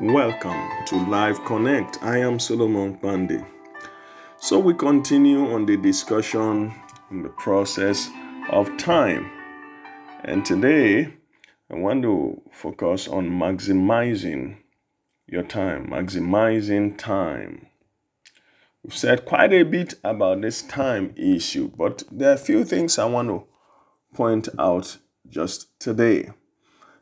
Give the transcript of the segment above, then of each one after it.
Welcome to Live Connect. I am Solomon Pandey. So, we continue on the discussion in the process of time. And today, I want to focus on maximizing your time, maximizing time. We've said quite a bit about this time issue, but there are a few things I want to point out just today.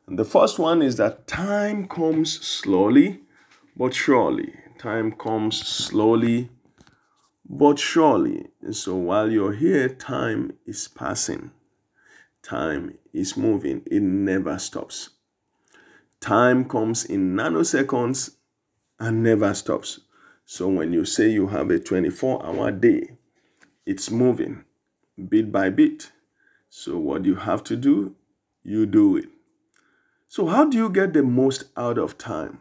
And the first one is that time comes slowly but surely. Time comes slowly but surely. And so while you're here, time is passing. Time is moving. It never stops. Time comes in nanoseconds and never stops. So when you say you have a 24 hour day, it's moving bit by bit. So what you have to do, you do it. So, how do you get the most out of time?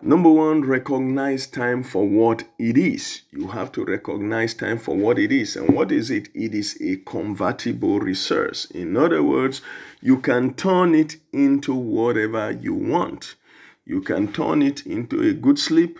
Number one, recognize time for what it is. You have to recognize time for what it is. And what is it? It is a convertible resource. In other words, you can turn it into whatever you want. You can turn it into a good sleep.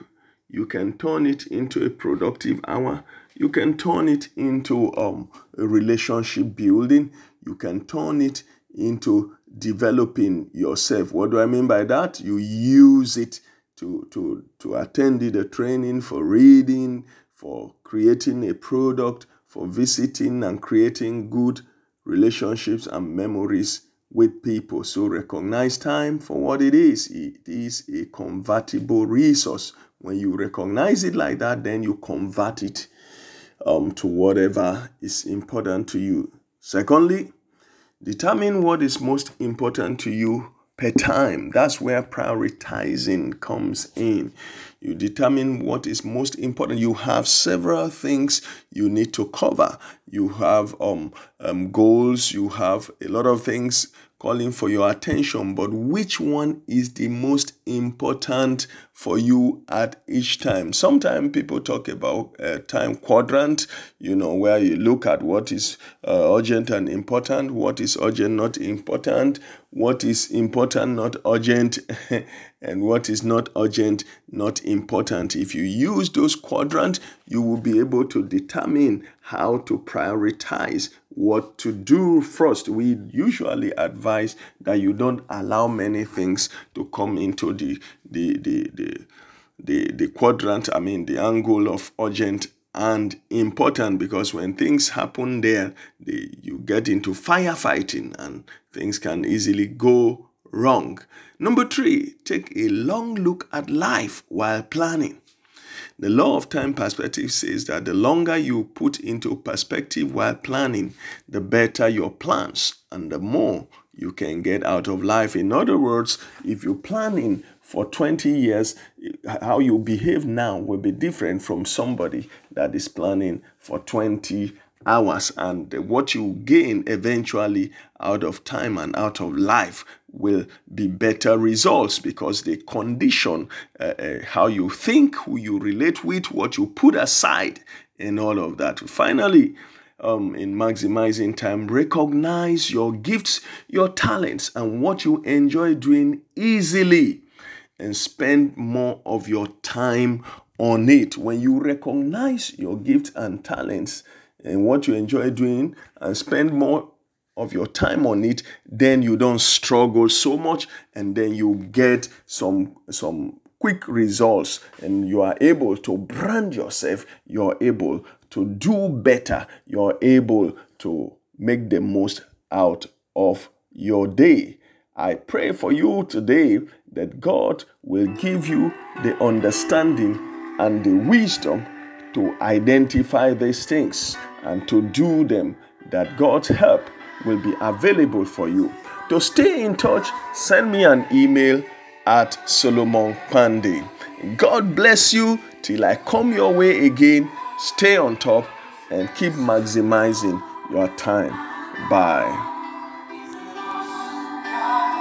You can turn it into a productive hour. You can turn it into um, a relationship building. You can turn it into developing yourself. What do I mean by that? You use it to, to, to attend the training for reading, for creating a product, for visiting and creating good relationships and memories with people. So recognize time for what it is. It is a convertible resource. When you recognize it like that, then you convert it um, to whatever is important to you. Secondly, Determine what is most important to you per time. That's where prioritizing comes in. You determine what is most important. You have several things you need to cover. You have um, um, goals, you have a lot of things calling for your attention, but which one is the most important for you at each time? Sometimes people talk about a time quadrant, you know, where you look at what is uh, urgent and important, what is urgent, not important, what is important, not urgent, and what is not urgent, not important. If you use those quadrants, you will be able to determine how to prioritize what to do first. We usually advise that you don't allow many things to come into the the the the the, the quadrant, I mean the angle of urgent and important because when things happen there, they, you get into firefighting and things can easily go wrong. Number three, take a long look at life while planning. The law of time perspective says that the longer you put into perspective while planning, the better your plans and the more you can get out of life. In other words, if you're planning for 20 years, how you behave now will be different from somebody that is planning for 20 hours. And what you gain eventually out of time and out of life will be better results because they condition uh, uh, how you think, who you relate with, what you put aside, and all of that. Finally, um, in maximizing time, recognize your gifts, your talents, and what you enjoy doing easily, and spend more of your time on it. When you recognize your gifts and talents and what you enjoy doing, and spend more of your time on it, then you don't struggle so much and then you get some some quick results and you are able to brand yourself, you're able to do better, you're able to make the most out of your day. I pray for you today that God will give you the understanding and the wisdom to identify these things and to do them, that God's help will be available for you. To stay in touch, send me an email at Solomon Pandey. God bless you till I come your way again. Stay on top and keep maximizing your time. Bye.